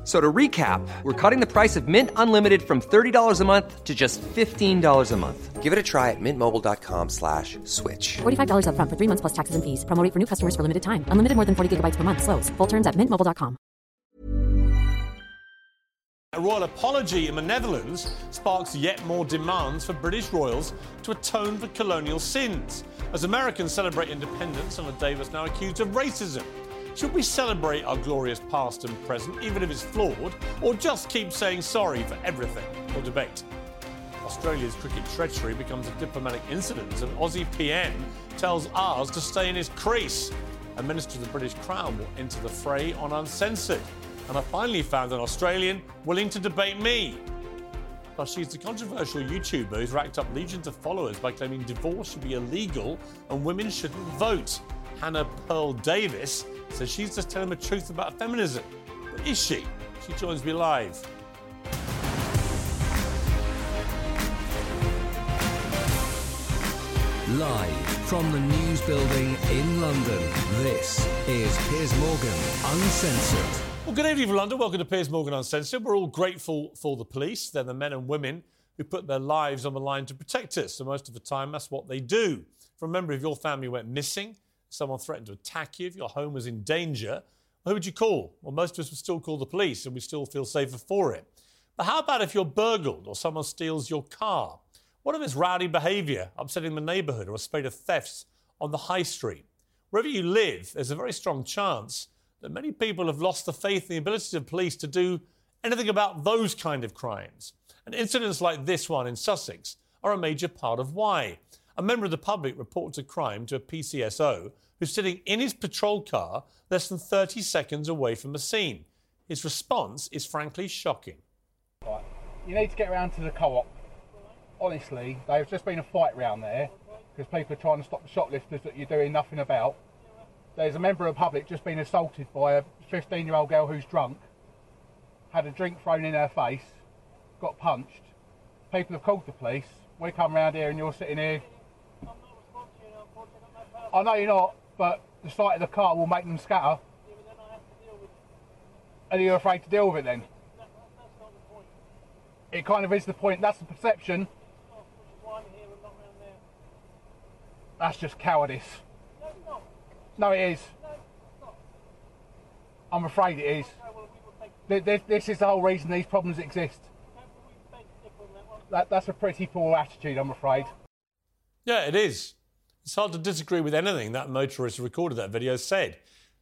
F- So to recap, we're cutting the price of Mint Unlimited from $30 a month to just $15 a month. Give it a try at mintmobile.com slash switch. $45 upfront for three months plus taxes and fees. Promo for new customers for limited time. Unlimited more than 40 gigabytes per month. Slows. Full terms at mintmobile.com. A royal apology in the Netherlands sparks yet more demands for British royals to atone for colonial sins, as Americans celebrate independence on a day that's now accused of racism. Should we celebrate our glorious past and present, even if it's flawed, or just keep saying sorry for everything? Or debate. Australia's cricket treachery becomes a diplomatic incident, and Aussie PM tells ours to stay in his crease. A minister of the British Crown will enter the fray on Uncensored. And I finally found an Australian willing to debate me. Plus, she's the controversial YouTuber who's racked up legions of followers by claiming divorce should be illegal and women shouldn't vote. Hannah Pearl Davis says she's just telling the truth about feminism. But is she? She joins me live. Live from the News Building in London, this is Piers Morgan Uncensored. Well, good evening from London. Welcome to Piers Morgan Uncensored. We're all grateful for the police. They're the men and women who put their lives on the line to protect us. So most of the time, that's what they do. If a member of your family went missing, someone threatened to attack you, if your home was in danger, who would you call? Well, most of us would still call the police and we still feel safer for it. But how about if you're burgled or someone steals your car? What if it's rowdy behaviour, upsetting the neighbourhood, or a spate of thefts on the high street? Wherever you live, there's a very strong chance that many people have lost the faith in the ability of police to do anything about those kind of crimes. And incidents like this one in Sussex are a major part of why. A member of the public reports a crime to a PCSO who's sitting in his patrol car less than 30 seconds away from the scene. His response is frankly shocking. You need to get around to the co-op. Honestly, there's just been a fight round there because people are trying to stop the shoplifters that you're doing nothing about. There's a member of the public just been assaulted by a 15-year-old girl who's drunk, had a drink thrown in her face, got punched. People have called the police. We come round here and you're sitting here. I know you're not, but the sight of the car will make them scatter. And you're afraid to deal with it then? It kind of is the point. That's the perception. That's just cowardice. No, it is. I'm afraid it is. Th- This, this is the whole reason these problems exist. That, that's a pretty poor attitude, I'm afraid. Yeah, it is. It's hard to disagree with anything that motorist who recorded that video said.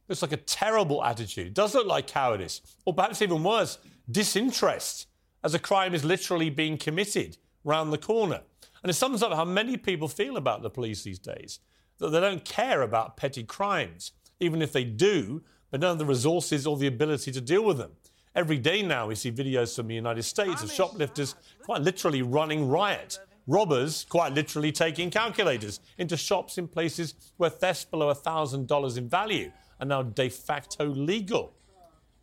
Looks like a terrible attitude. It does look like cowardice, or perhaps even worse, disinterest, as a crime is literally being committed round the corner. And it sums up how many people feel about the police these days that they don't care about petty crimes, even if they do, but don't have the resources or the ability to deal with them. Every day now, we see videos from the United States of shoplifters quite literally running riot. Robbers quite literally taking calculators into shops in places where thefts below $1,000 in value are now de facto legal.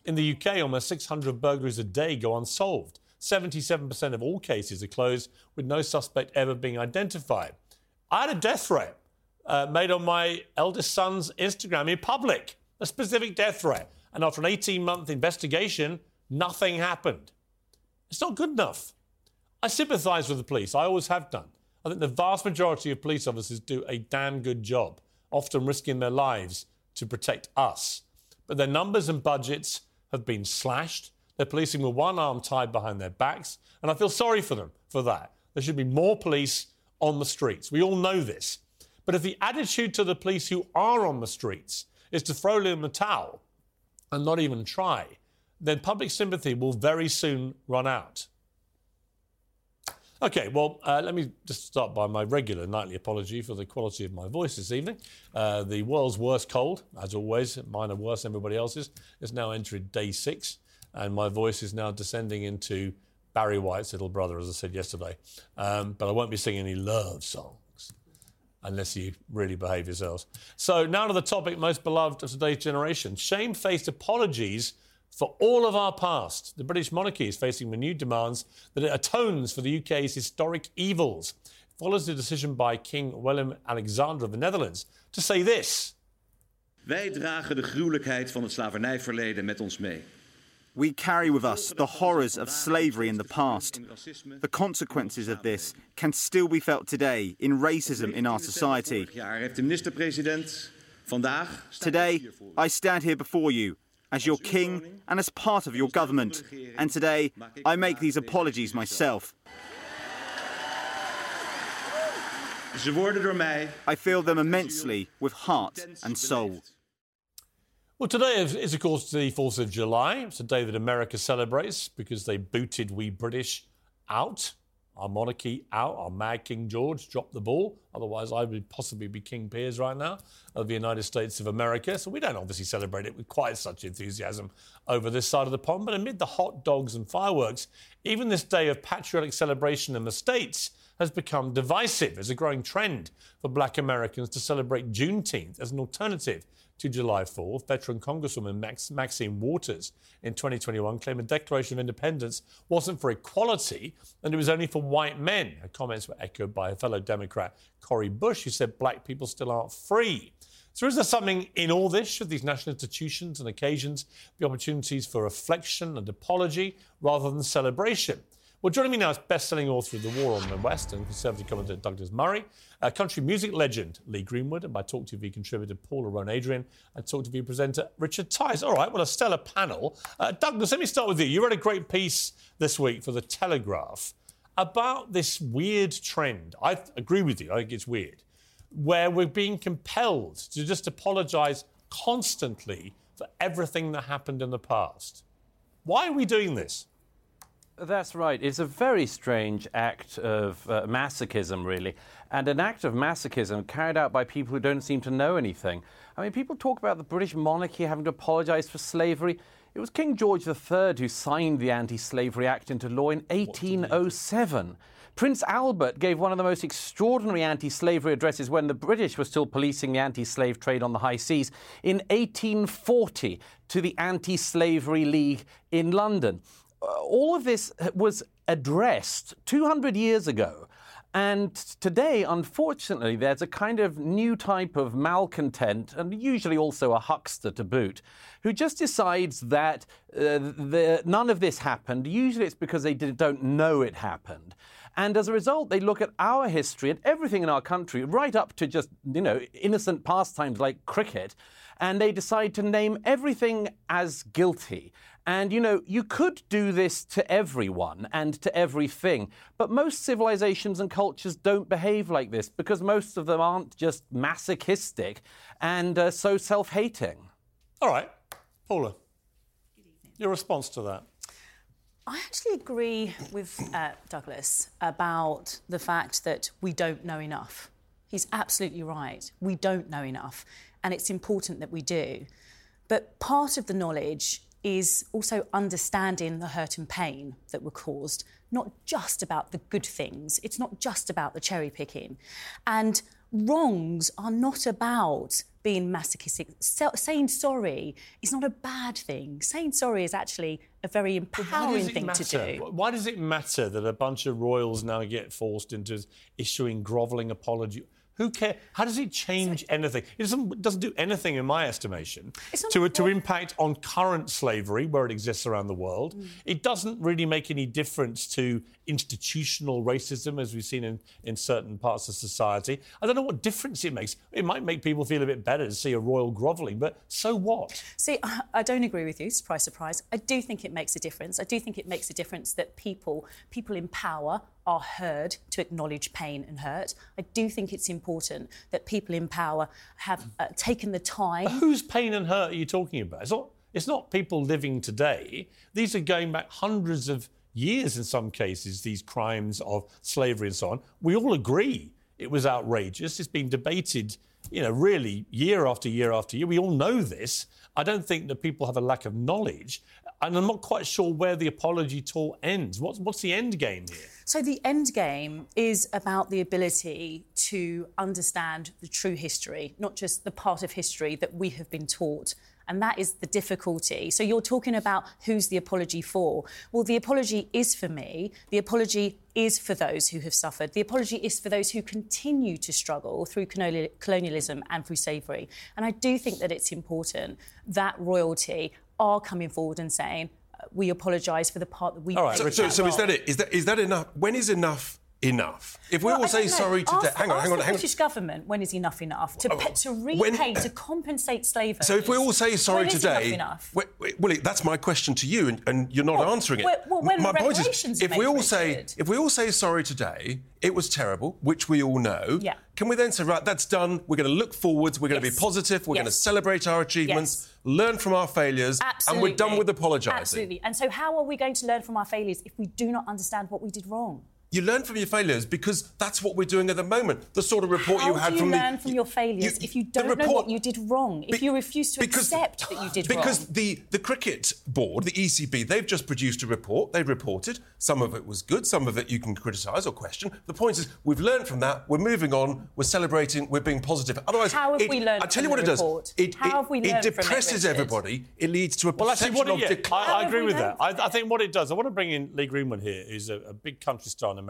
In the UK, almost 600 burglaries a day go unsolved. 77% of all cases are closed with no suspect ever being identified. I had a death threat uh, made on my eldest son's Instagram in public, a specific death threat. And after an 18 month investigation, nothing happened. It's not good enough. I sympathise with the police, I always have done. I think the vast majority of police officers do a damn good job, often risking their lives to protect us. But their numbers and budgets have been slashed. They're policing with one arm tied behind their backs, and I feel sorry for them for that. There should be more police on the streets. We all know this. But if the attitude to the police who are on the streets is to throw in the towel, and not even try, then public sympathy will very soon run out. Okay, well, uh, let me just start by my regular nightly apology for the quality of my voice this evening. Uh, the world's worst cold, as always, mine are worse than everybody else's, is now entered day six, and my voice is now descending into Barry White's little brother, as I said yesterday. Um, but I won't be singing any love songs unless you really behave yourselves. So, now to the topic most beloved of today's generation shame-faced apologies for all of our past. The British monarchy is facing renewed demands that it atones for the UK's historic evils. It follows the decision by King Willem Alexander of the Netherlands to say this. Wij dragen de gruwelijkheid van het slavernijverleden met ons mee. We carry with us the horrors of slavery in the past. The consequences of this can still be felt today in racism in our society. Vorig jaar heeft de minister-president vandaag. Today, I stand here before you as your king and as part of your government. And today, I make these apologies myself. I feel them immensely with heart and soul. Well, today is, is, of course, the 4th of July. It's a day that America celebrates because they booted we British out, our monarchy out, our mad King George dropped the ball. Otherwise, I would possibly be King Piers right now of the United States of America. So we don't obviously celebrate it with quite such enthusiasm over this side of the pond. But amid the hot dogs and fireworks, even this day of patriotic celebration in the States has become divisive. as a growing trend for black Americans to celebrate Juneteenth as an alternative to July 4th. Veteran Congresswoman Max- Maxine Waters in 2021 claimed the Declaration of Independence wasn't for equality and it was only for white men. Her comments were echoed by her fellow Democrat Cori Bush, who said black people still aren't free. So, is there something in all this? Should these national institutions and occasions be opportunities for reflection and apology rather than celebration? Well, joining me now is best-selling author of The War on the West and conservative commentator Douglas Murray, uh, country music legend Lee Greenwood, and my Talk TV contributor Paula Rowan Adrian, and Talk TV presenter Richard Tice. All right, well, a stellar panel. Uh, Douglas, let me start with you. You wrote a great piece this week for The Telegraph about this weird trend. I agree with you, I think it's weird, where we're being compelled to just apologise constantly for everything that happened in the past. Why are we doing this? That's right. It's a very strange act of uh, masochism, really, and an act of masochism carried out by people who don't seem to know anything. I mean, people talk about the British monarchy having to apologise for slavery. It was King George III who signed the Anti Slavery Act into law in 1807. Prince Albert gave one of the most extraordinary anti slavery addresses when the British were still policing the anti slave trade on the high seas in 1840 to the Anti Slavery League in London all of this was addressed 200 years ago. And today, unfortunately, there's a kind of new type of malcontent, and usually also a huckster to boot, who just decides that uh, the, none of this happened. Usually it's because they don't know it happened. And as a result, they look at our history and everything in our country, right up to just, you know, innocent pastimes like cricket, and they decide to name everything as guilty. And you know, you could do this to everyone and to everything, but most civilizations and cultures don't behave like this because most of them aren't just masochistic and uh, so self hating. All right, Paula, your response to that? I actually agree with uh, Douglas about the fact that we don't know enough. He's absolutely right. We don't know enough, and it's important that we do. But part of the knowledge is also understanding the hurt and pain that were caused, not just about the good things. It's not just about the cherry picking. And wrongs are not about being masochistic. So, saying sorry is not a bad thing. Saying sorry is actually a very empowering thing matter? to do. Why does it matter that a bunch of royals now get forced into issuing grovelling apology? Who cares? How does it change so, anything? It doesn't, doesn't, do anything, in my estimation, to, to impact on current slavery where it exists around the world. Mm. It doesn't really make any difference to institutional racism as we've seen in, in certain parts of society. I don't know what difference it makes. It might make people feel a bit better to see a royal grovelling, but so what? See, I don't agree with you. Surprise, surprise. I do think it makes a difference. I do think it makes a difference that people, people in power, are heard to acknowledge pain and hurt. I do think it's important that people in power have uh, taken the time. But whose pain and hurt are you talking about? It's not It's not people living today. These are going back hundreds of years in some cases, these crimes of slavery and so on. We all agree it was outrageous. It's been debated, you know, really year after year after year. We all know this. I don't think that people have a lack of knowledge. And I'm not quite sure where the apology tour ends. What's, what's the end game here? So the end game is about the ability to understand the true history, not just the part of history that we have been taught and that is the difficulty. So you're talking about who's the apology for. Well, the apology is for me. The apology is for those who have suffered. The apology is for those who continue to struggle through colonialism and through slavery. And I do think that it's important that royalty are coming forward and saying, we apologise for the part that we. All right. So, so, so is that it? Is that is that enough? When is enough enough. If we well, all say sorry to ask, hang on, hang on, hang on. British government when is enough enough to, oh, pay, to repay when, to compensate slavery. So if we all say sorry today, enough enough? well, that's my question to you, and, and you're not well, answering it. Well, when my point is, if we all say if we all say sorry today, it was terrible, which we all know. Yeah. Can we then say right, that's done? We're going to look forwards. We're going yes. to be positive. We're yes. going to celebrate our achievements. Yes. Learn from our failures, Absolutely. and we're done with apologising. Absolutely. And so, how are we going to learn from our failures if we do not understand what we did wrong? You learn from your failures because that's what we're doing at the moment. The sort of report How you had do you from learn the, from your failures you, if you don't report, know what you did wrong? If be, you refuse to because, accept that you did because wrong? Because the, the cricket board, the ECB, they've just produced a report. They've reported. Some of it was good, some of it you can criticise or question. The point is, we've learned from that. We're moving on. We're celebrating. We're being positive. Otherwise, how have it, we learned? I tell you what it report? does. It, how have we learned it depresses from it, everybody. It leads to a well, actually, what of yeah, decline. I, I agree with that. I, I, think what it does. I want to bring in Lee Greenwood here, who's a, a big country star in America,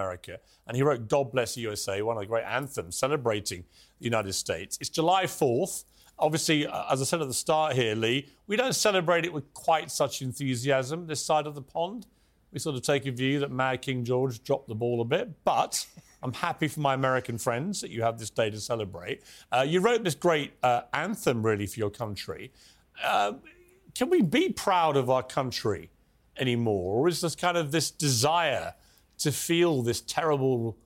and he wrote "God Bless the USA," one of the great anthems celebrating the United States. It's July 4th. Obviously, uh, as I said at the start here, Lee, we don't celebrate it with quite such enthusiasm this side of the pond. We sort of take a view that Mad King George dropped the ball a bit, but I'm happy for my American friends that you have this day to celebrate. Uh, you wrote this great uh, anthem, really, for your country. Uh, can we be proud of our country anymore, or is this kind of this desire to feel this terrible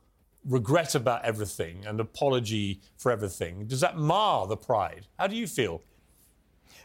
regret about everything and apology for everything, does that mar the pride? How do you feel?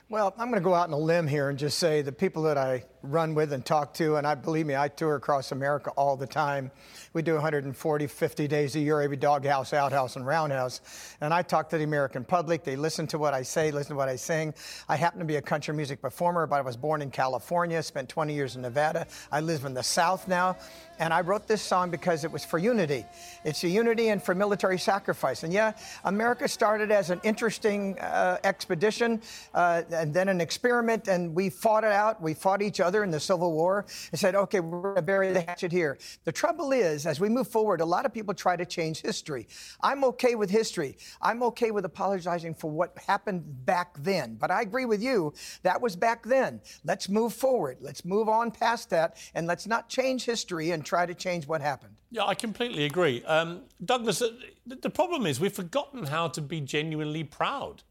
Well, I'm going to go out on a limb here and just say the people that I run with and talk to, and I believe me, I tour across America all the time. We do 140, 50 days a year, every doghouse, outhouse, and roundhouse. And I talk to the American public. They listen to what I say, listen to what I sing. I happen to be a country music performer, but I was born in California, spent 20 years in Nevada. I live in the South now. And I wrote this song because it was for unity. It's a unity and for military sacrifice. And yeah, America started as an interesting uh, expedition uh, and then an experiment, and we fought it out. We fought each other in the Civil War and said, okay, we're going to bury the hatchet here. The trouble is, as we move forward, a lot of people try to change history. I'm okay with history. I'm okay with apologizing for what happened back then. But I agree with you, that was back then. Let's move forward. Let's move on past that, and let's not change history and try to change what happened. Yeah, I completely agree. Um, Douglas, uh, the problem is we've forgotten how to be genuinely proud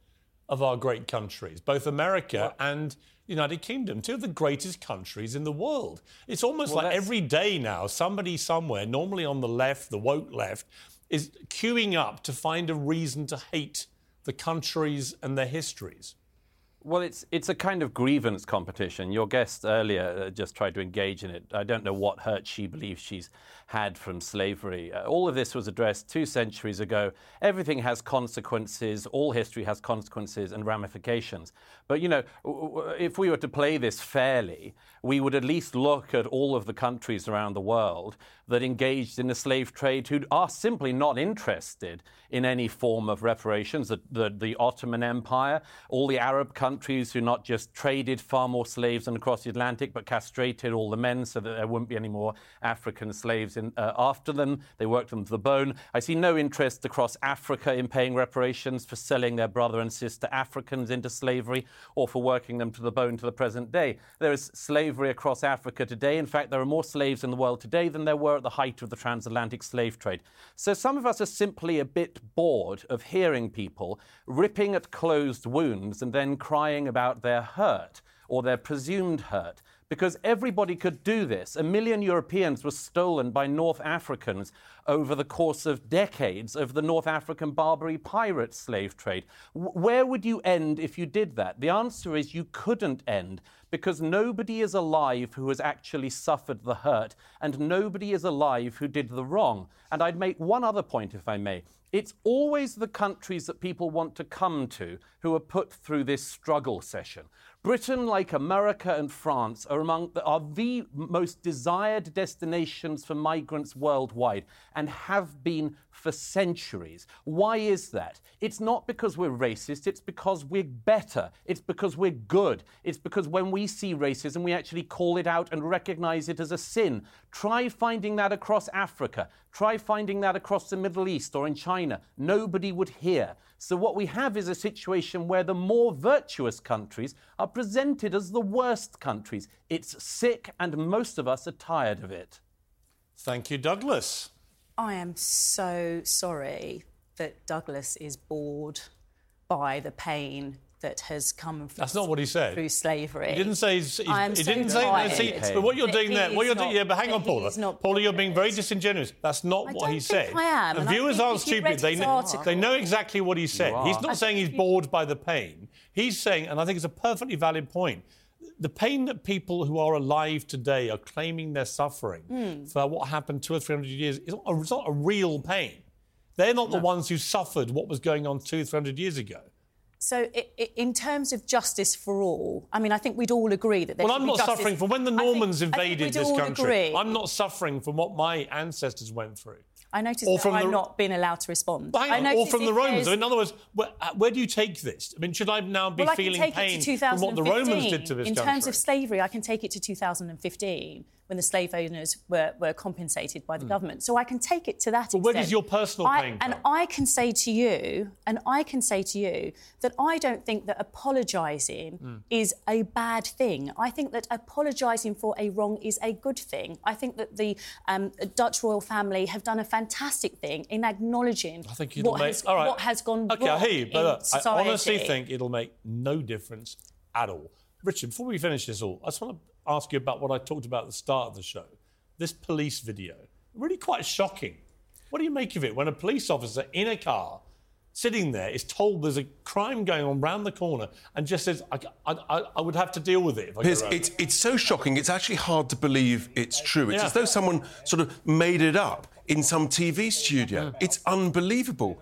of our great countries, both America and the United Kingdom, two of the greatest countries in the world. It's almost well, like that's... every day now, somebody somewhere, normally on the left, the woke left, is queuing up to find a reason to hate the countries and their histories. Well, it's it's a kind of grievance competition. Your guest earlier uh, just tried to engage in it. I don't know what hurt she believes she's had from slavery. Uh, all of this was addressed two centuries ago. Everything has consequences. All history has consequences and ramifications. But you know, if we were to play this fairly, we would at least look at all of the countries around the world that engaged in the slave trade who are simply not interested in any form of reparations. The, the, the Ottoman Empire, all the Arab countries countries who not just traded far more slaves than across the Atlantic, but castrated all the men so that there wouldn't be any more African slaves in, uh, after them. They worked them to the bone. I see no interest across Africa in paying reparations for selling their brother and sister Africans into slavery or for working them to the bone to the present day. There is slavery across Africa today. In fact, there are more slaves in the world today than there were at the height of the transatlantic slave trade. So some of us are simply a bit bored of hearing people ripping at closed wounds and then crying crying about their hurt or their presumed hurt because everybody could do this. A million Europeans were stolen by North Africans over the course of decades of the North African Barbary pirate slave trade. Where would you end if you did that? The answer is you couldn't end because nobody is alive who has actually suffered the hurt, and nobody is alive who did the wrong. And I'd make one other point, if I may. It's always the countries that people want to come to who are put through this struggle session. Britain, like America and France, are among the, are the most desired destinations for migrants worldwide and have been for centuries. Why is that? It's not because we're racist, it's because we're better. It's because we're good. It's because when we see racism, we actually call it out and recognize it as a sin. Try finding that across Africa. Try finding that across the Middle East or in China. Nobody would hear. So, what we have is a situation where the more virtuous countries are presented as the worst countries. It's sick, and most of us are tired of it. Thank you, Douglas. I am so sorry that Douglas is bored by the pain that has come from That's not what he said. through slavery. He didn't say. He's, he's, I am he so didn't say. tired see, that but what you're doing there, what is you're doing, yeah. But hang on, Paula. not Paula, you're being very disingenuous. That's not what don't he think said. I am, And and I viewers aren't stupid. They know. article- They know exactly what he said. He's are. not saying he's bored by the pain. He's saying, and I think it's a perfectly valid point. The pain that people who are alive today are claiming they're suffering Hmm. for what happened two or three hundred years is not a, it's not a real pain. They're not the ones who suffered what was going on two, three hundred years ago. So, i i in terms of justice for all, I mean, I think we'd all agree that there Well, I'm not justice- suffering from when the Normans I think invaded this country. agree. I'm not suffering from what my ancestors went through. I noticed or that I'm the- not being allowed to respond. I on, or from the Romans. there's- In other words, where, uh, where do you take this? I mean, should I now be well, I feeling take pain it to from what the 2015. Romans did to this In country? terms of slavery, I can take it to 2015 when the slave owners were, were compensated by the government. So I can take it to that. But where extent. does your personal I- pain And come? I can say to you, and I can say to you that I don't think that apologising Hmm. is a bad thing. I think that apologising for a wrong is a good thing. I think that the um, Dutch royal family have done a fantastic thing in acknowledging what, make. has, right. what has gone Okay, wrong I hear you, but I honestly think it'll make no difference at all. Richard, before we finish this all, I just want to ask you about what I talked about at the start of the show. This police video, really quite shocking. What do you make of it when a police officer in a car, sitting there, is told there's a crime going on round the corner and just says, I, I, I, would have to deal with it if I Piers, it's, it's so shocking, it's actually hard to believe it's true. It's Yeah. as though someone sort of made it up in some TV studio. It's unbelievable.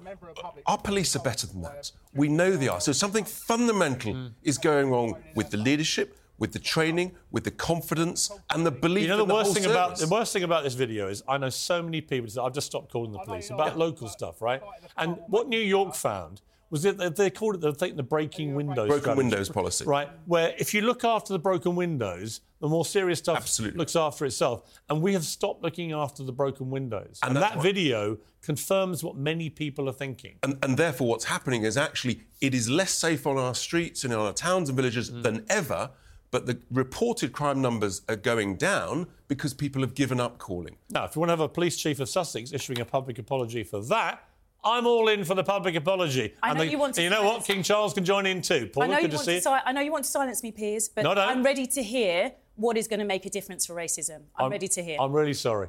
Our police are better than that. We know they are. So something fundamental Mm. is going wrong with the leadership, with the training, with the confidence, and the belief You know the in the worst whole thing about the worst thing about this video is I know so many people. I've just stopped calling the police about local stuff, right? And what New York found was that they- they called it the, thing, the breaking windows Broken strategy, windows policy. right? Where if you look after the broken windows, the more serious stuff Absolutely. looks after itself. And we have stopped looking after the broken windows. And And, that what- video confirms what many people are thinking. And, and therefore, what's happening is actually it is less safe on our streets and in our towns and villages Mm. than ever. But the reported crime numbers are going down because people have given up calling. Now, if you want to have a police chief of Sussex issuing a public apology for that, I'm all in for the public apology. I and know the- you want to You know what? King Charles can join in too. Paul, I know, good you to want see to you. si- I know you want to silence me, Piers, but No, no. I'm ready to hear what is going to make a difference for racism. I'm, ready to hear. I'm really sorry.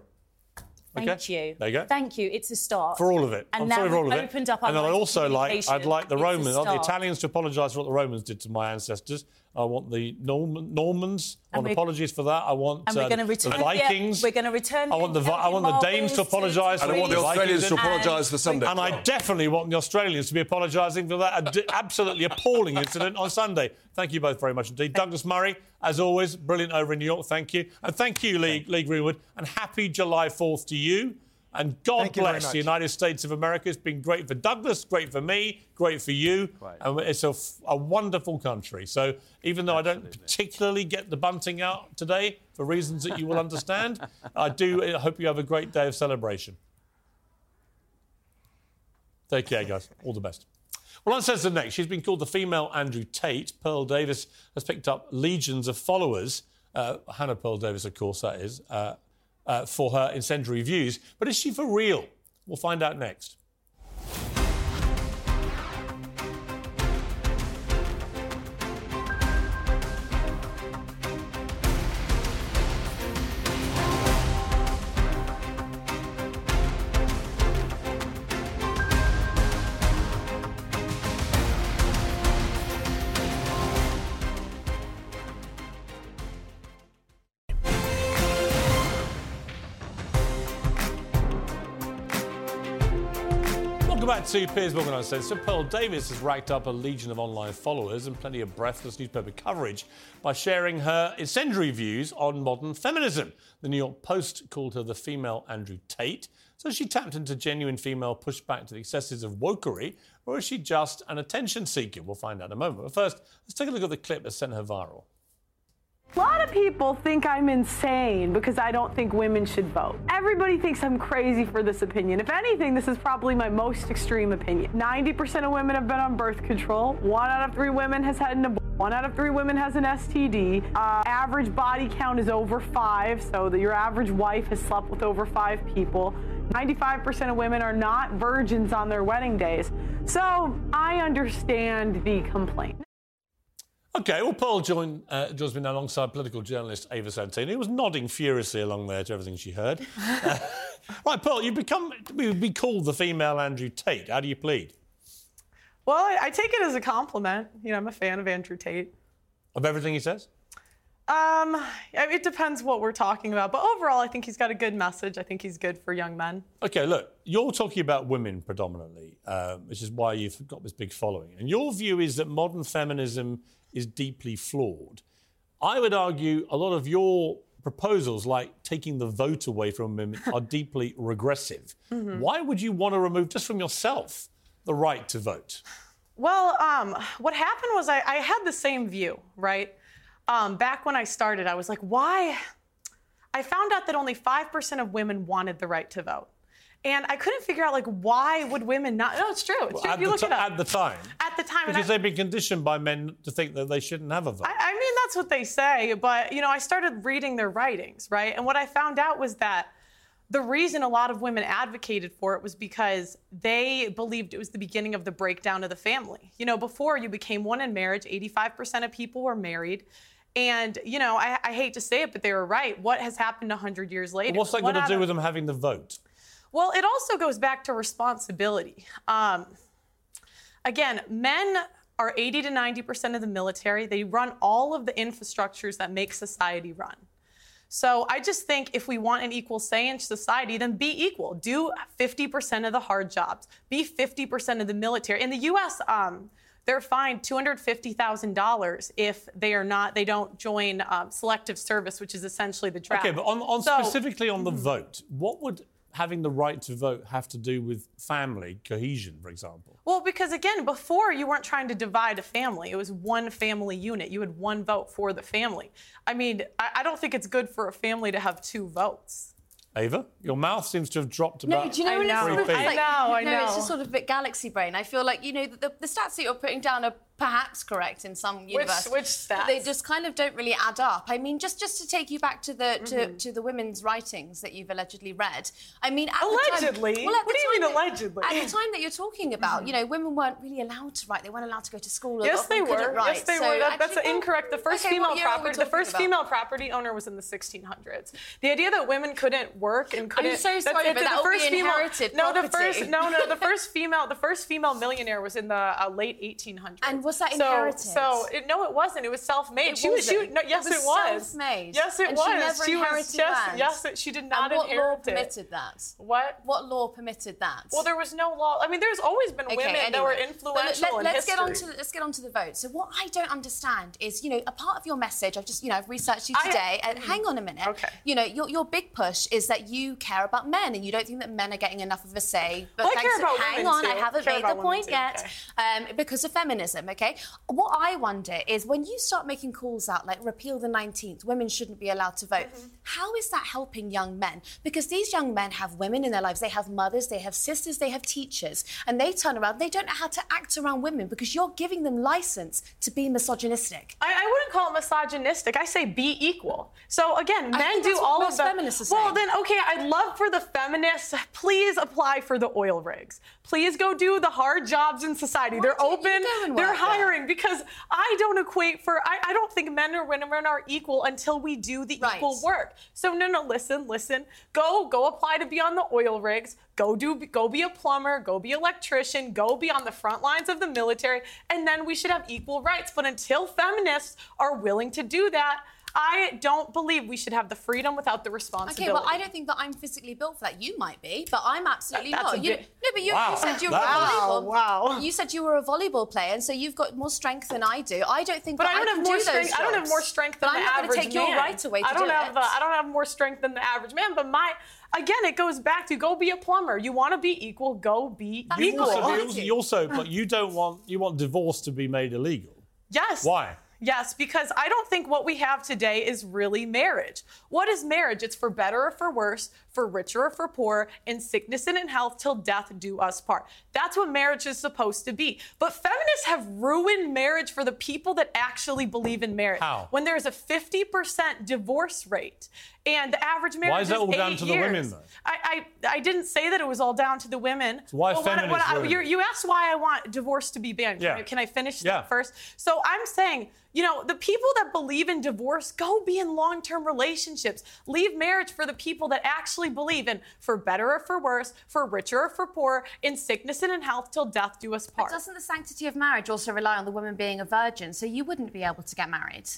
Thank okay? you. There you go. Thank you. It's a start. for all of it. And I'm now sorry for all of it. opened up our and then I'd also like, I'd like the Romans, the. Italians to apologise for what the Romans did to my ancestors. I want the Norman, Normans And on we're- apologies for that. I want And we're uh, going to the return. Vikings. We're going to return. I want the Vi- I want the Danes to apologise. And I want the Australians to apologise for Sunday. And I definitely want the Australians to be apologising for that ad- absolutely appalling incident on Sunday. Thank you both very much indeed. Douglas Murray, as always, brilliant over in New York. Thank you. And thank you, Lee, Lee Greenwood. And happy July 4th to you. And God Thank bless the United States of America. It's been great for Douglas, great for me, great for you. And it's a wonderful country. So even though I don't particularly get the bunting out today, for reasons that you will understand, I do I hope you have a great day of celebration. Take care, guys. All the best. Well, on says the next. She's been called the female Andrew Tate. Pearl Davis has picked up legions of followers. Uh, Hannah Pearl Davis, of course, that is, uh, uh, for her incendiary views. But is she for real? We'll find out next. Welcome back to Piers Morgan Uncensored. Pearl Davis has racked up a legion of online followers and plenty of breathless newspaper coverage by sharing her incendiary views on modern feminism. The New York Post called her the female Andrew Tate. So she tapped into genuine female pushback to the excesses of wokery, or is she just an attention seeker? We'll find out in a moment. But first, let's take a look at the clip that sent her viral. A lot of people think I'm insane because I don't think women should vote. Everybody thinks I'm crazy for this opinion. If anything, this is probably my most extreme opinion. 90% of women have been on birth control. One out of three women has had an abortion. One out of three women has an STD. Uh, average body count is over five, so that your average wife has slept with over five people. 95% of women are not virgins on their wedding days. So I understand the complaint. Okay, well, Pearl joined, uh, joins me now alongside political journalist Ava Santina, who was nodding furiously along there to everything she heard. uh, right, Pearl, you've become, you've been called the female Andrew Tate. How do you plead? Well, I, I take it as a compliment. You know, I'm a fan of Andrew Tate. Of everything he says? Um, it depends what we're talking about, but overall, I think he's got a good message. I think he's good for young men. Okay, look, you're talking about women predominantly, um, which is why you've got this big following. And your view is that modern feminism is deeply flawed. I would argue a lot of your proposals, like taking the vote away from women, are deeply regressive. Mhm. Why would you want to remove just from yourself the right to vote? Well, um, what happened was I, I had the same view, right? Um, back when I started, I was like, why? I found out that only 5% of women wanted the right to vote. And I couldn't figure out, like, why would women not? No, it's true. It's true. at, you look ti- it up. at the time. At the time. Because I- they've been conditioned by men to think that they shouldn't have a vote. I, I mean, that's what they say, but you know, I started reading their writings, right? And what I found out was that the reason a lot of women advocated for it was because they believed it was the beginning of the breakdown of the family. You know, before you became one in marriage, 85% of people were married. And, you know, I, I hate to say it, but they were right. What has happened 100 years later? What's that got to do of- with them having the vote? Well, it also goes back to responsibility. Um, again, men are 80 to 90% of the military. They run all of the infrastructures that make society run. So I just think if we want an equal say in society, then be equal. Do 50% of the hard jobs. Be 50% of the military. In the U.S., um, they're fined $250,000 if they are not, they don't join um, selective service, which is essentially the draft. Okay, but on, on So- specifically on the vote, what would having the right to vote have to do with family cohesion, for example? Well, because again, before you weren't trying to divide a family. It was one family unit. You had one vote for the family. I mean, I, I don't think it's good for a family to have two votes. Ava, your mouth seems to have dropped No, about do you know I when it's sort of like. I know, I no, it's just sort of a bit galaxy brain. I feel like you know the, the stats that you're putting down are perhaps correct in some universe. which but They just kind of don't really add up. I mean, just just to take you back to the to, Mhm. to the women's writings that you've allegedly read. I mean, at Allegedly? The time, well, at What the do you mean that- allegedly? At the time that you're talking about, you know, women weren't really allowed to write. They weren't allowed to go to school. Yes, they were. Write. Yes, they So were. That, that's actually- incorrect. The first Okay, female what year are we property, the first about? female property owner was in the 1600s. The idea that women couldn't work and couldn't. so sorry, but the that be first female- inherited No, the first. No, no, the first female. The first female millionaire was in the uh, late 1800s. And was that so, inherited? So it, no, it wasn't. It was self-made. It she was. She, no, yes, It it was was. self-made. Yes, it And was. she never was. inherited Yes, yes, it- she did not and what law it. permitted that? What? What law permitted that? Well, there was no law. I mean, there's always been Okay, women that anyway. were But influential let, in us history. get on to let's get on to the vote. So what I don't understand is, you know, a part of your message. I've just, you know, I've researched you I- today. and hang on a minute. Okay. You know, your, your big push is that you care about men and you don't think that men are getting enough of a say. But Well, I care about hang women on, too. I haven't made the point too, yet. Um, because of feminism. Okay. What I wonder is when you start making calls out like repeal the 19th, women shouldn't be allowed to vote. Mm-hmm. How is that helping young men? Because these young men have women in their lives. They have mothers, they have sisters, they have teachers, and they turn around. They don't know how to act around women because you're giving them license to be misogynistic. I, I wouldn't call it misogynistic. I say be equal. So again, I men do all of most the. feminists are well, then okay, I'd love for the feminists. Please apply for the oil rigs. Please go do the hard jobs in society. They're open. They're hiring because I don't equate for. I, I don't think men or women are equal until we do the Right. equal work. So no, no, listen, listen. Go, go apply to be on the oil rigs. Go do, go be a plumber. Go be electrician. Go be on the front lines of the military, and then we should have equal rights. But until feminists are willing to do that. I don't believe we should have the freedom without the responsibility. Okay, well, I don't think that I'm physically built for that. You might be, but I'm absolutely That- not. You, bit- no, but you, Wow. you said you were Wow, a volleyball. wow. You said you were a volleyball player, and so you've got more strength than I do. I don't think But that I don't can have more do those strength. I don't have more strength But than I'm the not average going to take your man. right away to I don't do have uh, it. the. I don't have more strength than the average man. But my again, it goes back to go be a plumber. You want to be equal, go be You equal. you also, you also, but you don't want you want divorce to be made illegal. Yes. Why? Yes, because I don't think what we have today is really marriage. What is marriage? It's for better or for worse, for richer or for poor, in sickness and in health, till death do us part. That's what marriage is supposed to be. But feminists have ruined marriage for the people that actually believe in marriage. How? When there's a 50% divorce rate and the average marriage Why is that all eight down to the years. women, though? I, I, I didn't say that it was all down to the women. So why what feminists I- you're- it? you asked why I want divorce to be banned. Can, Yeah. I, can I finish Yeah. that first? So I'm saying, you know, the people that believe in divorce, go be in long term relationships. Leave marriage for the people that actually believe in for better or for worse, for richer or for poor, in sickness and in health, till death do us But part. doesn't the sanctity of marriage also rely on the woman being a virgin? So you wouldn't be able to get married.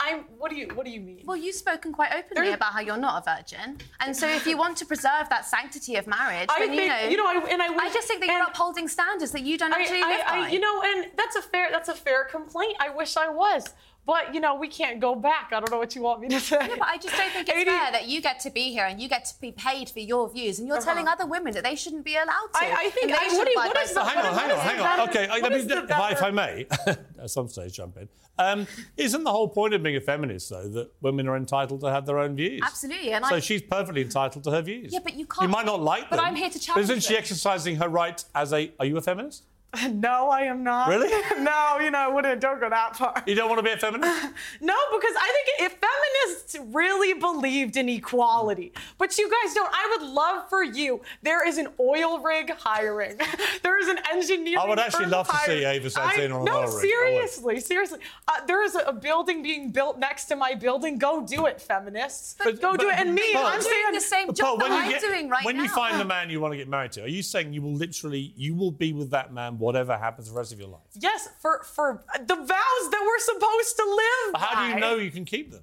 I'm. What do you What do you mean? Well, you've spoken quite openly There's- about how you're not a virgin, and so if you want to preserve that sanctity of marriage, I then you think- know, you know, I- and I wish- just think that you're upholding standards that you don't actually I, live I, by. I, you know, and that's a fair that's a fair complaint. I wish I was, but you know, we can't go back. I don't know what you want me to say. No, but I just don't think it's 80 fair that you get to be here and you get to be paid for your views, and you're telling other women that they shouldn't be allowed to. Uh-huh. I- I think- they I- should what do you- abide what by is the- some- Hang on, hang on, hang on. Okay, I- what let me, if, I, if I may, at some stage jump in. Um, isn't the whole point of being a feminist, though, that women are entitled to have their own views? Absolutely, and so I- she's perfectly entitled to her views. Yeah, but you You can't- You might not like but them. I'm here to But challenge isn't she them. exercising her right as a? Are you a feminist? No, I am not. Really? no, you know, I wouldn't. Don't go that far. You don't want to be a feminist? No, because I think if feminists really believed in equality, but you guys don't, I would love for you. There is an oil rig hiring. there is an engineering. I would actually firm love to see hiring. Ava Santina I- on an No, oil rig. I seriously, seriously. Uh, there is a, a building being built next to my building. Go do it, feminists. go do it. And me, but- I'm saying the same job Paul, that I'm get, doing right when now. When you find the man you want to get married to, are you saying you will literally you will be with that man whatever happens the rest of your life? Yes, for for the vows that we're supposed to live. But how do you know you can keep them?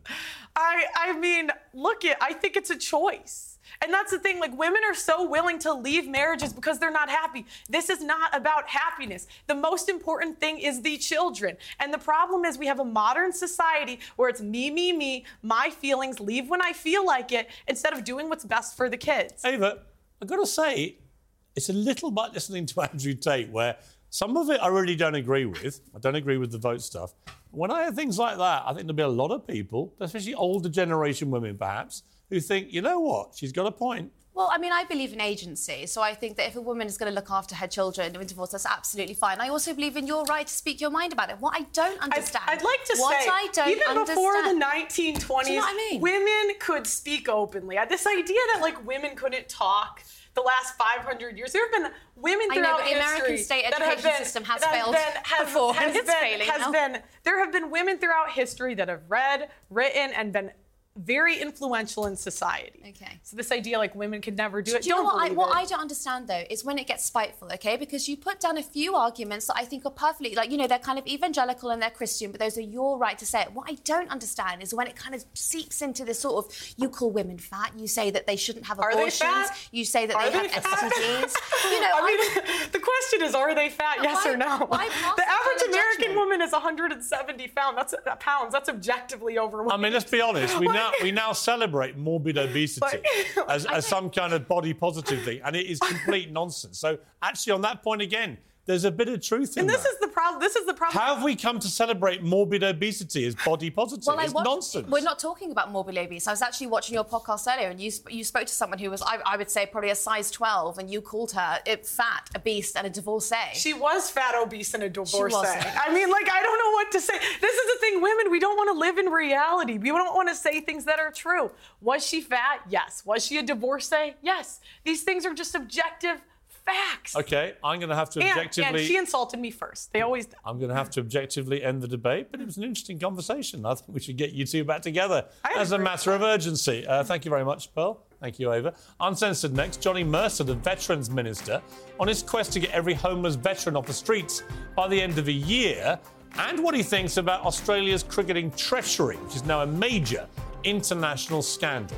I I mean, look it. I think it's a choice. And that's the thing, like women are so willing to leave marriages because they're not happy. This is not about happiness. The most important thing is the children. And the problem is we have a modern society where it's me, me, me, my feelings, leave when I feel like it, instead of doing what's best for the kids. Ava, I've got to say, it's a little bit listening to Andrew Tate where some of it I really don't agree with. I don't agree with the vote stuff. When I hear things like that, I think there'll be a lot of people, especially older generation women perhaps, who think, you know what, she's got a point. Well, I mean, I believe in agency, so I think that if a woman is going to look after her children in divorce, that's absolutely fine. I also believe in your right to speak your mind about it. What I don't understand, I'd like to what say, I don't even before the 1920s, you know I mean? women could speak openly. This idea that like women couldn't talk the last 500 years, there have been women I know, throughout but the American history state that have education been- system has failed been- has- before, and has it's been- failing has now. been there have been women throughout history that have read, written, and been very influential in society. Okay. So this idea like women could never do it. Do you know don't what I, what it. I don't understand though is when it gets spiteful, okay? Because you put down a few arguments that I think are perfectly like you know they're kind of evangelical and they're Christian, but those are your right to say it. What I don't understand is when it kind of seeps into this sort of you call women fat, you say that they shouldn't have Are they abortions, fat? you say that Are they, they have fat? STDs. You know, I mean, the question is, are they fat? Yes why- or no? the average American judgment? woman is 170 pounds. That's uh, pounds. That's objectively overweight. I mean, let's be honest. We now we now celebrate morbid obesity as, as some kind of body positive thing, and it is complete nonsense. So, actually, on that point again, there's a bit of truth in and this that. is the problem. This is the problem. How have we come to celebrate morbid obesity as body positive? Well, I it's watched, nonsense. We're not talking about morbid obesity. I was actually watching your podcast earlier, and you you spoke to someone who was, I, I would say, probably a size 12, and you called her uh, fat, a beast, and a divorcee. She was fat, obese, and a divorcee. wasn't. I mean, like, I don't know what to say. This is the thing, women, we don't want to live in reality. We don't want to say things that are true. Was she fat? Yes. Was she a divorcee? Yes. These things are just objective facts. Okay, I'm going to have to And, objectively. and she insulted me first. They always do. I'm going to have to objectively end the debate, but it was an interesting conversation. I think we should get you two back together I as a matter of urgency. Uh, thank you very much, Pearl. Thank you, Ava. Uncensored next, Johnny Mercer, the Veterans Minister, on his quest to get every homeless veteran off the streets by the end of a year. and what he thinks about Australia's cricketing treachery, which is now a major international scandal.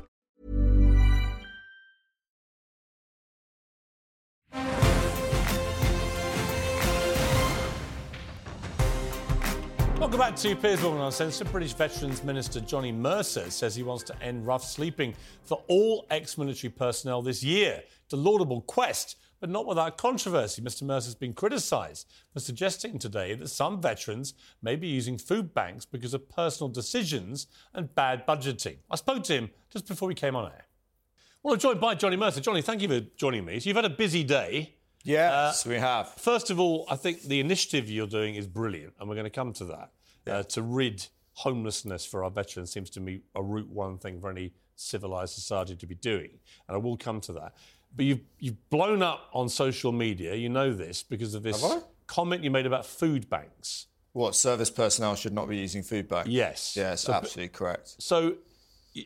Welcome back to Piers Morgan Uncensored. British Veterans Minister Johnny Mercer says he wants to end rough sleeping for all ex-military personnel this year. It's a laudable quest, but not without controversy. Mr Mercer's been criticised for suggesting today that some veterans may be using food banks because of personal decisions and bad budgeting. I spoke to him just before we came on air. Well, I'm joined by Johnny Mercer. Johnny, thank you for joining me. So you've had a busy day. Yes, uh, we have. First of all, I think the initiative you're doing is brilliant, and we're going to come to that. Uh, to rid homelessness for our veterans seems to me a root one thing for any civilized society to be doing, and I will come to that. But you've you've blown up on social media. You know this because of this comment you made about food banks. What service personnel should not be using food banks? Yes. Yes, So- absolutely correct. So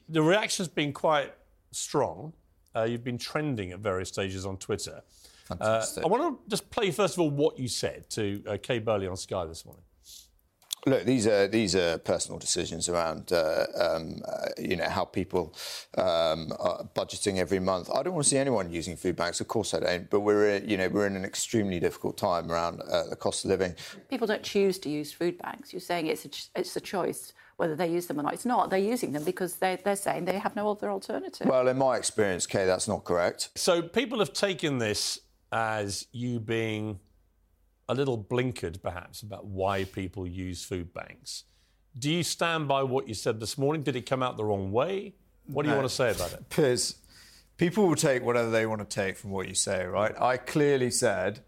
the reaction's been quite strong. Uh, you've been trending at various stages on Twitter. Fantastic. Uh, I want to just play first of all what you said to uh, Kay Burley on Sky this morning. Look, these are these are personal decisions around uh, um, uh, you know how people um, are budgeting every month. I don't want to see anyone using food banks. Of course, I don't. But we're uh, you know we're in an extremely difficult time around uh, the cost of living. People don't choose to use food banks. You're saying it's a, ch- it's a choice whether they use them or not. It's not. They're using them because they're, they're saying they have no other alternative. Well, in my experience, Kay, that's not correct. So people have taken this as you being a little blinkered, perhaps, about why people use food banks. Do you stand by what you said this morning? Did it come out the wrong way? What do you No. want to say about it? Piers, people will take whatever they want to take from what you say, right? I clearly said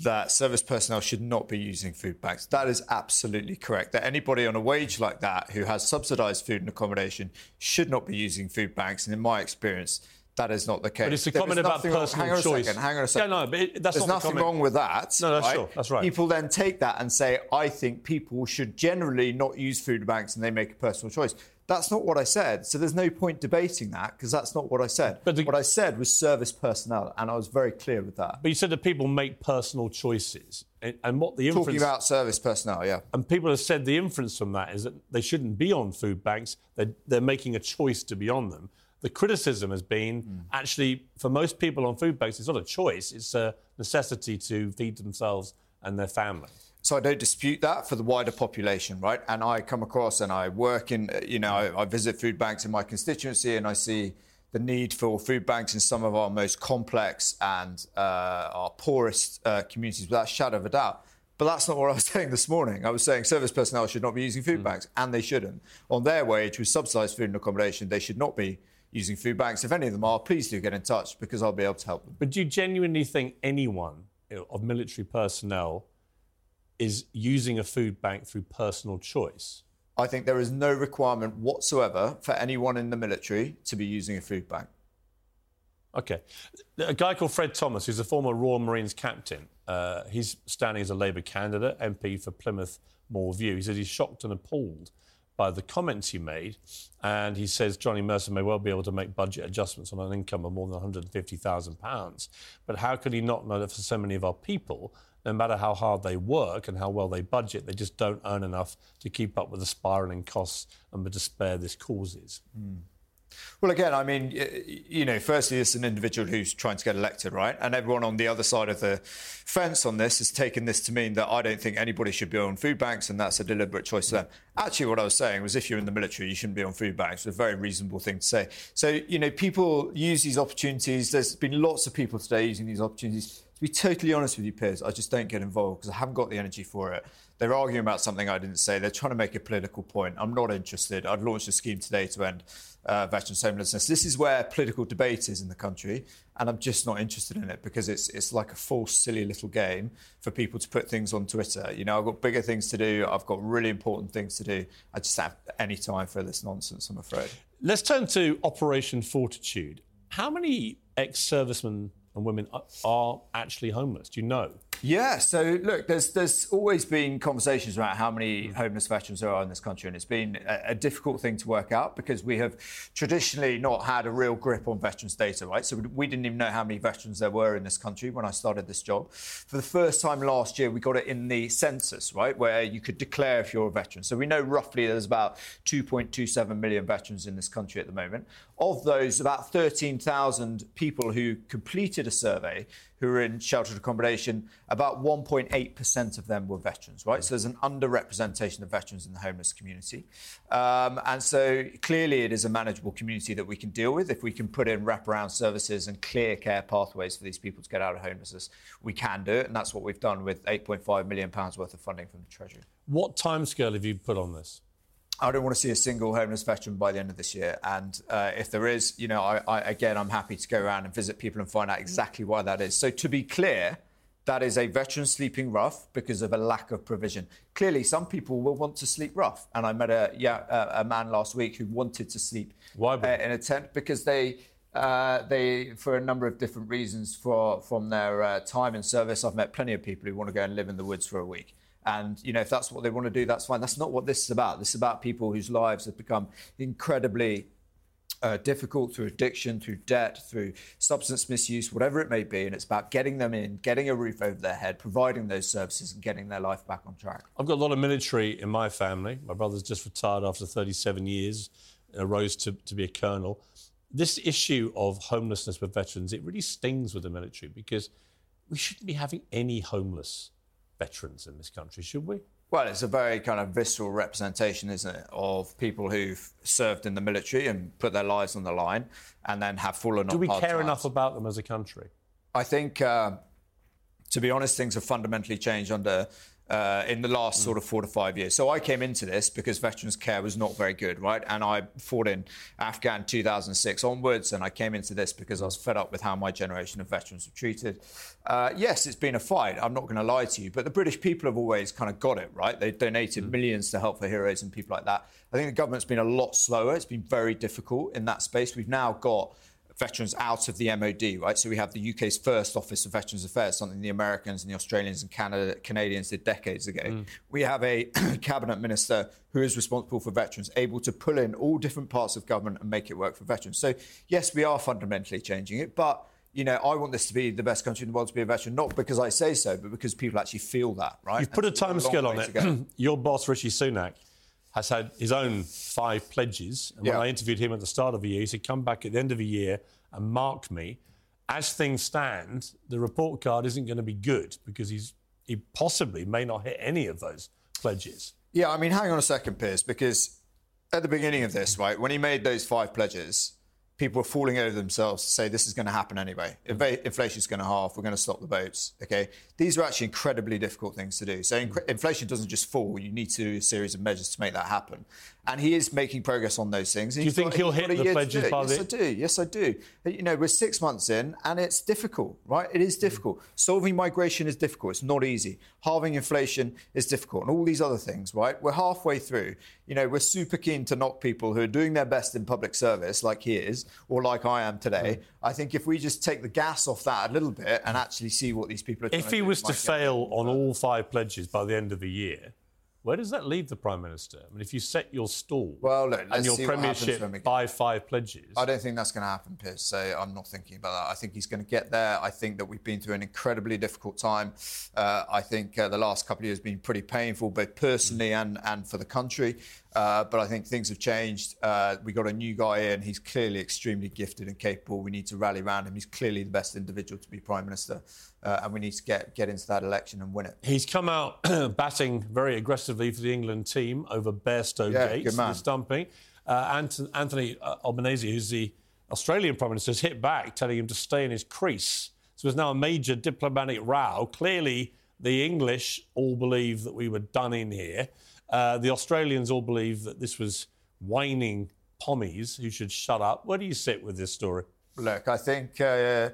that service personnel should not be using food banks. That is absolutely correct. That anybody on a wage like that who has subsidised food and accommodation should not be using food banks. And in my experience, that is not the case. But it's a comment about nothing wrong- hang on choice. A second, hang on a Yeah, second. no, but it- that's There's not the nothing wrong with that. No, that's right? sure, that's right. People then take that and say, I think people should generally not use food banks and they make a personal choice. That's not what I said. So there's no point debating that because that's not what I said. But what I said was service personnel, and I was very clear with that. But you said that people make personal choices. And, and what the inference... Talking about service personnel, yeah. And people have said the inference from that is that they shouldn't be on food banks. They're, they're making a choice to be on them. The criticism has been Hmm. actually for most people on food banks, it's not a choice; it's a necessity to feed themselves and their family. So I don't dispute that for the wider population, right? And I come across and I work in, uh, you know, I, I visit food banks in my constituency and I see the need for food banks in some of our most complex and uh, our poorest uh, communities without a shadow of a doubt. But that's not what I was saying this morning. I was saying service personnel should not be using food banks, and they shouldn't. On their wage, with subsidised food and accommodation, they should not be using food banks. If any of them are, please do get in touch because I'll be able to help them. But do you genuinely think anyone of military personnel is using a food bank through personal choice? I think there is no requirement whatsoever for anyone in the military to be using a food bank. Okay. A guy called Fred Thomas, who's a former Royal Marines captain, uh, he's standing as a Labour candidate, MP for Plymouth Moor View. He says he's shocked and appalled by the comments he made. And he says Johnny Mercer may well be able to make budget adjustments on an income of more than £150,000. But how could he not know that for so many of our people, no matter how hard they work and how well they budget, they just don't earn enough to keep up with the spiralling costs and the despair this causes? Hmm. Well, again, I mean, you know, firstly, it's an individual who's trying to get elected, right? And everyone on the other side of the fence on this has taken this to mean that I don't think anybody should be on food banks, and that's a deliberate choice to them. Actually, what I was saying was if you're in the military, you shouldn't be on food banks. It's a very reasonable thing to say. So, you know, people use these opportunities. There's been lots of people today using these opportunities. Be totally honest with you, Piers, I just don't get involved because I haven't got the energy for it. They're arguing about something I didn't say. They're trying to make a political point. I'm not interested. I'd launched a scheme today to end uh, veterans' homelessness. This is where political debate is in the country, and I'm just not interested in it because it's it's like a false, silly little game for people to put things on Twitter. You know, I've got bigger things to do. I've got really important things to do. I just have any time for this nonsense. I'm afraid. Let's turn to Operation Fortitude. How many ex servicemen and women are- actually homeless? Do you know? Yeah, so look, there's there's always been conversations about how many homeless veterans there are in this country, and it's been a, a difficult thing to work out because we have traditionally not had a real grip on veterans data, right? So we didn't even know how many veterans there were in this country when I started this job. For the first time last year, we got it in the census, right, where you could declare if you're a veteran. So we know roughly there's about 2.27 million veterans in this country at the moment. Of those, about 13,000 people who completed a survey who are in sheltered accommodation, about 1.8% of them were veterans, right? So there's an underrepresentation of veterans in the homeless community. Um, and so clearly it is a manageable community that we can deal with. If we can put in wraparound services and clear care pathways for these people to get out of homelessness, we can do it. And that's what we've done with £8.5 million worth of funding from the Treasury. What timescale have you put on this? I don't want to see a single homeless veteran by the end of this year. And uh, if there is, you know, I, I, again, I'm happy to go around and visit people and find out exactly why that is. So to be clear, that is a veteran sleeping rough because of a lack of provision. Clearly, some people will want to sleep rough. And I met a, yeah, a, a man last week who wanted to sleep uh, in a tent because they. Uh, they, for a number of different reasons, for from their uh, time in service, I've met plenty of people who want to go and live in the woods for a week. And you know, if that's what they want to do, that's fine. That's not what this is about. This is about people whose lives have become incredibly uh, difficult through addiction, through debt, through substance misuse, whatever it may be. And it's about getting them in, getting a roof over their head, providing those services, and getting their life back on track. I've got a lot of military in my family. My brother's just retired after 37 years, rose to, to be a colonel. This issue of homelessness with veterans, it really stings with the military because we shouldn't be having any homeless veterans in this country, should we? Well, it's a very kind of visceral representation, isn't it, of people who've served in the military and put their lives on the line and then have fallen Do we care times. enough about them as a country? I think, uh, to be honest, things have fundamentally changed under uh, in the last Mm. sort of four to five years. So I came into this because veterans care was not very good, right? And I fought in Afghan 2006 onwards, and I came into this because I was fed up with how my generation of veterans were treated. Uh, yes, it's been a fight. I'm not going to lie to you, but the British people have always kind of got it, right? They donated millions to help for heroes and people like that. I think the government's been a lot slower. It's been very difficult in that space. We've now got veterans out of the MOD, right? So we have the UK's first Office of Veterans Affairs, something the Americans and the Australians and Canada, Canadians did decades ago. Mm. We have a cabinet minister who is responsible for veterans, able to pull in all different parts of government and make it work for veterans. So yes, we are fundamentally changing it, but you know, I want this to be the best country in the world to be a veteran, not because I say so, but because people actually feel that, right? You've put a And so time scale on it. Your boss, Rishi Sunak, has had his own five pledges. And Yeah. when I interviewed him at the start of the year, he said, come back at the end of the year and mark me. As things stand, the report card isn't going to be good because he's he possibly may not hit any of those pledges. Yeah, I mean, hang on a second, Piers, because at the beginning of this, right, when he made those five pledges, people were falling over themselves to say this is going to happen anyway. Inva- is going to halve. We're going to stop the boats. Okay, these are actually incredibly difficult things to do. So inc- inflation doesn't just fall. You need to do a series of measures to make that happen. And he is making progress on those things. Do you think he'll hit the pledges by yes, the- I do. Yes, I do. You know, we're six months in, and it's difficult, right? It is difficult. Solving migration is difficult. It's not easy. Halving inflation is difficult, and all these other things, right? We're halfway through. You know, we're super keen to knock people who are doing their best in public service, like he is, or like I am today. Mm. I think if we just take the gas off that a little bit and actually see what these people are. Doing. If he was to fail on all five pledges by the end of the year, where does that leave the Prime Minister? I mean, if you set your stall Well, look, and your see what happens premiership by five pledges, I don't think that's going to happen, Piers. So I'm not thinking about that. I think he's going to get there. I think that we've been through an incredibly difficult time. Uh, I think uh, the last couple of years have been pretty painful, both personally and, and for the country. Uh, but I think things have changed. Uh, we got a new guy in. He's clearly extremely gifted and capable. We need to rally around him. He's clearly the best individual to be prime minister, uh, and we need to get get into that election and win it. He's come out batting very aggressively for the England team over Bairstow Yeah, Gates, good man. the stumping. Uh, Ant- Anthony uh, Albanese, who's the Australian Prime Minister, has hit back, telling him to stay in his crease. So there's now a major diplomatic row. Clearly, the English all believe that we were done in here. Uh, the Australians all believe that this was whining pommies who should shut up. Where do you sit with this story? Look, I think uh,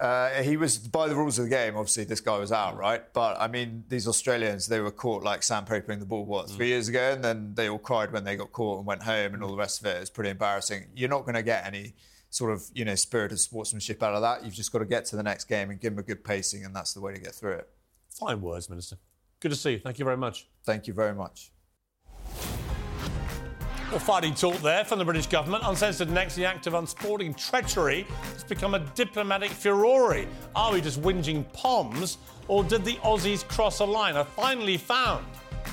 uh, he was by the rules of the game. Obviously, this guy was out, right? But I mean, these Australians, they were caught like sandpapering the ball what three years ago, and then they all cried when they got caught and went home, and all the rest of it. It's pretty embarrassing. You're not going to get any sort of you know spirit of sportsmanship out of that. You've just got to get to the next game and give them a good pacing, and that's the way to get through it. Fine words, Minister. Good to see you. Thank you very much. Thank you very much. Well, fighting talk there from the British government. Uncensored next, the act of unsporting treachery has become a diplomatic furore. Are we just whinging poms, or did the Aussies cross a line? I finally found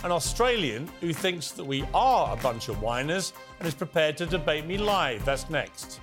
an Australian who thinks that we are a bunch of whiners and is prepared to debate me live. That's next.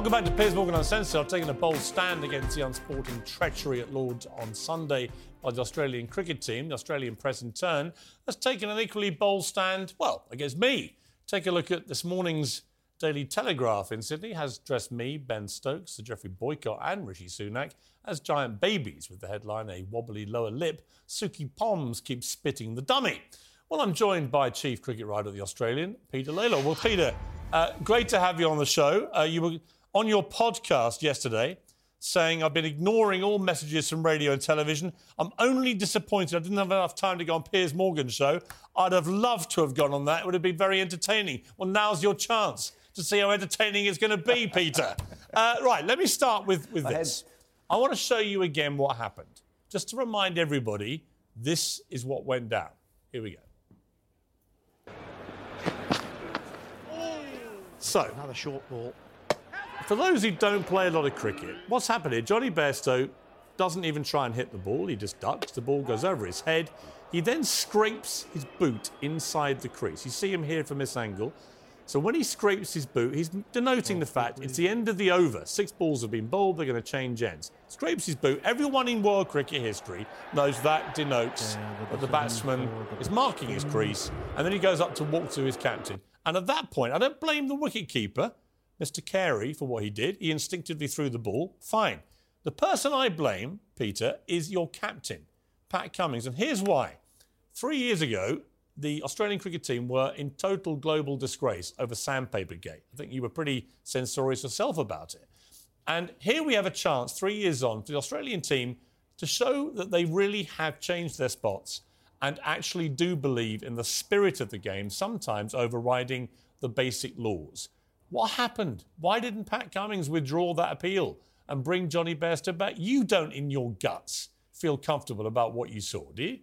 Welcome back to Piers Morgan Uncensored. I've taken a bold stand against the unsporting treachery at Lords on Sunday by the Australian cricket team. The Australian press, in turn, has taken an equally bold stand, well, against me. Take a look at this morning's Daily Telegraph in Sydney has dressed me, Ben Stokes, Sir Geoffrey Boycott, and Rishi Sunak as giant babies with the headline A Wobbly Lower Lip, Suki Poms keeps spitting the dummy. Well, I'm joined by Chief Cricket Writer of the Australian, Peter Lalor. Well, Peter, uh, great to have you on the show. Uh, you were on your podcast yesterday saying I've been ignoring all messages from radio and television. I'm only disappointed I didn't have enough time to go on Piers Morgan's show. I'd have loved to have gone on that. It would have been very entertaining. Well, now's your chance to see how entertaining it's going to be, Peter. Uh, right, let me start with, with this. I want to show you again what happened. Just to remind everybody, this is what went down. Here we go. So, Another short ball. For those who don't play a lot of cricket, what's happened here? Jonny Bairstow doesn't even try and hit the ball. He just ducks. The ball goes over his head. He then scrapes his boot inside the crease. You see him here from this angle. So when he scrapes his boot, he's denoting the fact it's the end of the over. Six balls have been bowled. They're going to change ends. Scrapes his boot. Everyone in world cricket history knows that denotes that the batsman is marking his crease, and then he goes up to walk to his captain. And at that point, I don't blame the wicketkeeper. Mr. Carey for what he did. He instinctively threw the ball. Fine. The person I blame, Peter, is your captain, Pat Cummins. And here's why. Three years ago, the Australian cricket team were in total global disgrace over Sandpaper Gate. I think you were pretty censorious yourself about it. And here we have a chance, three years on, for the Australian team to show that they really have changed their spots and actually do believe in the spirit of the game, sometimes overriding the basic laws. What happened? Why didn't Pat Cummins withdraw that appeal and bring Jonny Bairstow back? You don't, in your guts, feel comfortable about what you saw, do you?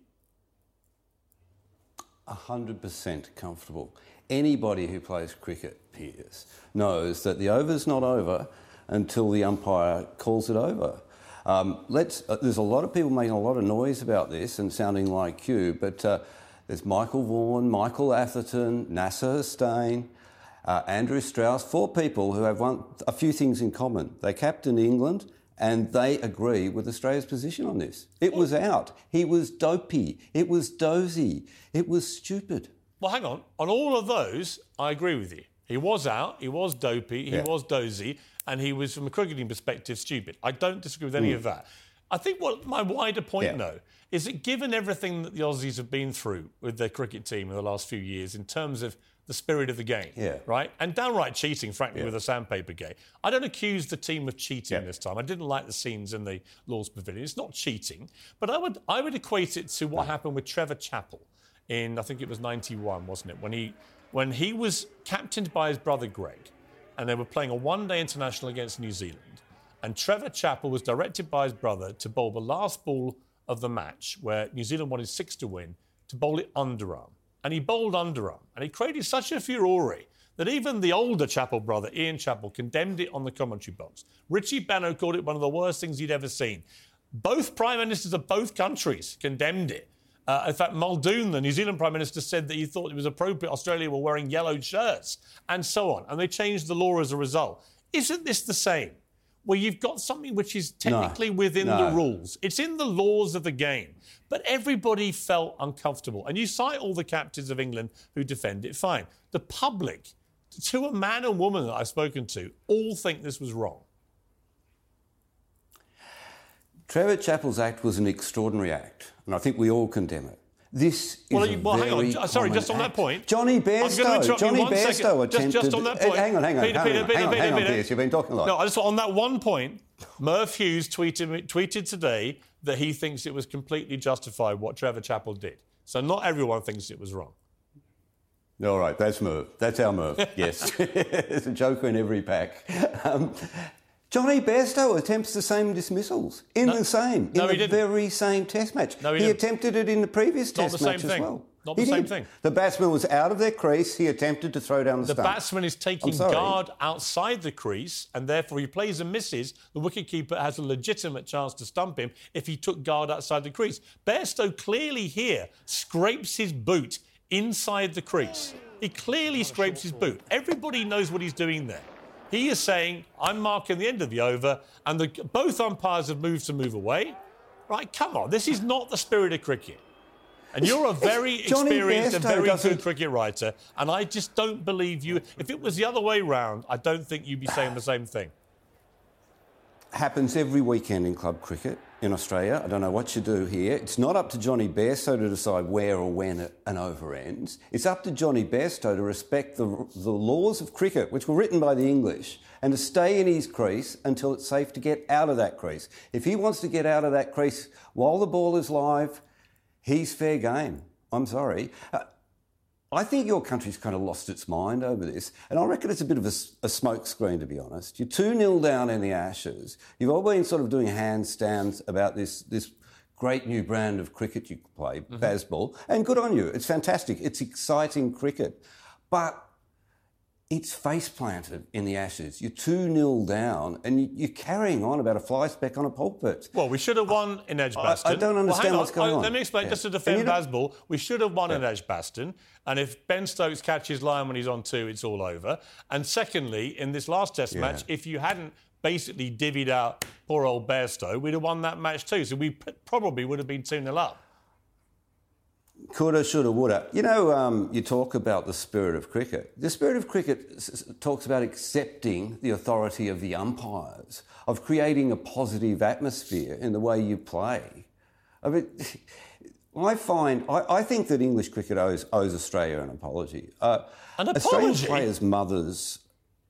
100% comfortable. anybody who plays cricket, Piers, knows that the over's not over until the umpire calls it over. Um, let's, uh, there's a lot of people making a lot of noise about this and sounding like you, but uh, there's Michael Vaughan, Michael Atherton, Nasser Hussain, uh, Andrew Strauss, four people who have one, a few things in common. They captain England and they agree with Australia's position on this. It was out. He was dopey. It was dozy. It was stupid. Well, hang on. On all of those, I agree with you. He was out, he was dopey, he Yeah. was dozy, and he was, from a cricketing perspective, stupid. I don't disagree with any Mm. of that. I think what my wider point, Yeah. though, is that given everything that the Aussies have been through with their cricket team in the last few years in terms of the spirit of the game, Yeah. right? And downright cheating, frankly, Yeah. with the sandpaper game. I don't accuse the team of cheating this time. I didn't like the scenes in the Lord's Pavilion. It's not cheating, but I would I would equate it to what happened with Trevor Chappell in I think it was '91, wasn't it? When he when he was captained by his brother Greg, and they were playing a one-day international against New Zealand, and Trevor Chappell was directed by his brother to bowl the last ball of the match, where New Zealand wanted six to win, to bowl it underarm, and he bowled underarm, and he created such a furore that even the older Chappell brother, Ian Chappell, condemned it on the commentary box. Richie Benaud called it one of the worst things he'd ever seen. Both prime ministers of both countries condemned it. Uh, in fact, Muldoon, the New Zealand Prime Minister, said that he thought it was appropriate Australia were wearing yellow shirts and so on. And they changed the law as a result. Isn't this the same? Where you've got something which is technically within no. the rules, it's in the laws of the game, but everybody felt uncomfortable. And you cite all the captains of England who defend it, fine. The public, to a man and woman that I've spoken to, all think this was wrong. Trevor Chappell's act was an extraordinary act, and I think we all condemn it. This Well, is you- well, hang on. J- sorry, just on that point. Jonny Bairstow. Jonny. Bairstow Just- just attempted. on that point. Hang on, hang on, Peter, hang Peter, on, Peter, hang on, Peter, hang on, Peter. Piers, You've been talking a lot. No, I just on that one point, Merv Hughes tweeted tweeted today that he thinks it was completely justified what Trevor Chappell did. So not everyone thinks it was wrong. All right, that's Merv. That's our Merv. Yes, there's a joker in every pack. Um, Jonny Bairstow attempts the same dismissals in the same, in no, he the didn't. very same Test match. No, he he attempted it in the previous Not Test the same match thing. as well. Not He the same did. thing. The batsman was out of their crease. He attempted to throw down the, The stump. batsman is taking guard outside the crease, and therefore he plays and misses. The wicketkeeper has a legitimate chance to stump him if he took guard outside the crease. Bairstow clearly here scrapes his boot inside the crease. He clearly scrapes his boot. Everybody knows what he's doing there. He is saying, I'm marking the end of the over, and the, both umpires have moved to move away. Right, come on, this is not the spirit of cricket. And you're a very experienced and very good cricket writer, and I just don't believe you. If it was the other way round, I don't think you'd be saying the same thing. Happens every weekend in club cricket in Australia. I don't know what you do here. It's not up to Jonny Bairstow to decide where or when an over ends. It's up to Jonny Bairstow to respect the, the laws of cricket, which were written by the English, and to stay in his crease until it's safe to get out of that crease. If he wants to get out of that crease while the ball is live, he's fair game. I'm sorry. Uh, I think your country's kind of lost its mind over this, and I reckon it's a bit of a, a smokescreen, to be honest. You're 2 0 down in the Ashes. You've all been sort of doing handstands about this, this great new brand of cricket you play, mm-hmm. Bazball, and good on you. It's fantastic. It's exciting cricket. But it's face planted in the Ashes. You're 2 0 down, and you- you're carrying on about a fly speck on a pulpit. Well, we should have won in Edgbaston. I- I don't understand hang what's going uh, on. Let me explain, Yeah. just to defend you Bazball, we should have won in Edgbaston. And if Ben Stokes catches Lyon when he's on two, it's all over. And secondly, in this last Test Yeah. match, if you hadn't basically divvied out poor old Bairstow, we'd have won that match too. So we probably would have been 2 0 up. Coulda, shoulda, woulda. You know, um, you talk about the spirit of cricket. The spirit of cricket s- talks about accepting the authority of the umpires, of creating a positive atmosphere in the way you play. I mean, I find, I, I think that English cricket owes, owes Australia an apology. Uh, An Australian players' mothers,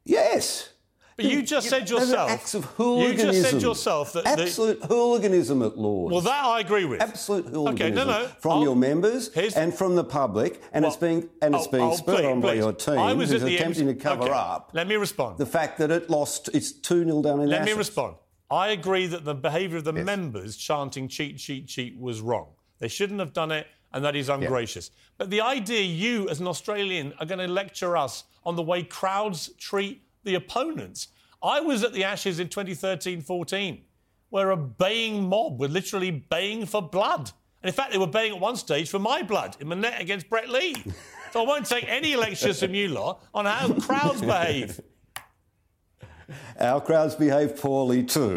yes. But you just said yourself. acts of you just said yourself that. the- absolute hooliganism at Lords. well, that I agree with. Absolute hooliganism Okay, no, no. from I'll- your members here's- and from the public, and it's Well, being and it's being oh, spurred please, on by please. your team, I was who's at the attempting to cover Okay, up Let me respond. the fact that it lost. It's two 0 down in Let me respond. I agree that the behaviour of the members chanting cheat, cheat, cheat was wrong. They shouldn't have done it and that is ungracious. But the idea you, as an Australian, are going to lecture us on the way crowds treat the opponents. I was at the Ashes in 2013 14, where a baying mob were literally baying for blood. And in fact, they were baying at one stage for my blood in the net against Brett Lee. so I won't take any lectures from you lot on how crowds behave. Our crowds behave poorly too,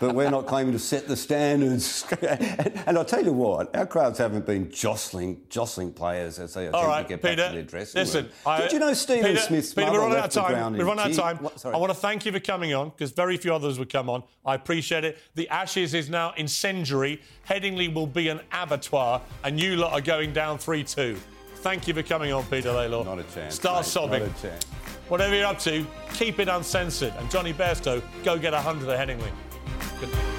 but we're not claiming to set the standards. and I'll tell you what, our crowds haven't been jostling jostling players as they attempt right, to get Peter. back to their dressing listen, room. I- Did you know Stephen Peter, Smith's Peter, mother we're running out left of the time. ground We're in running out of time. What-. I want to thank you for coming on because very few others would come on. I appreciate it. The Ashes is now incendiary. Headingley will be an abattoir, and you lot are going down 3 2. Thank you for coming on, Peter Lalor. Not a chance. Start mate, sobbing. Whatever you're up to, keep it uncensored. And Jonny Bairstow, go get 100 at Headingley. Good.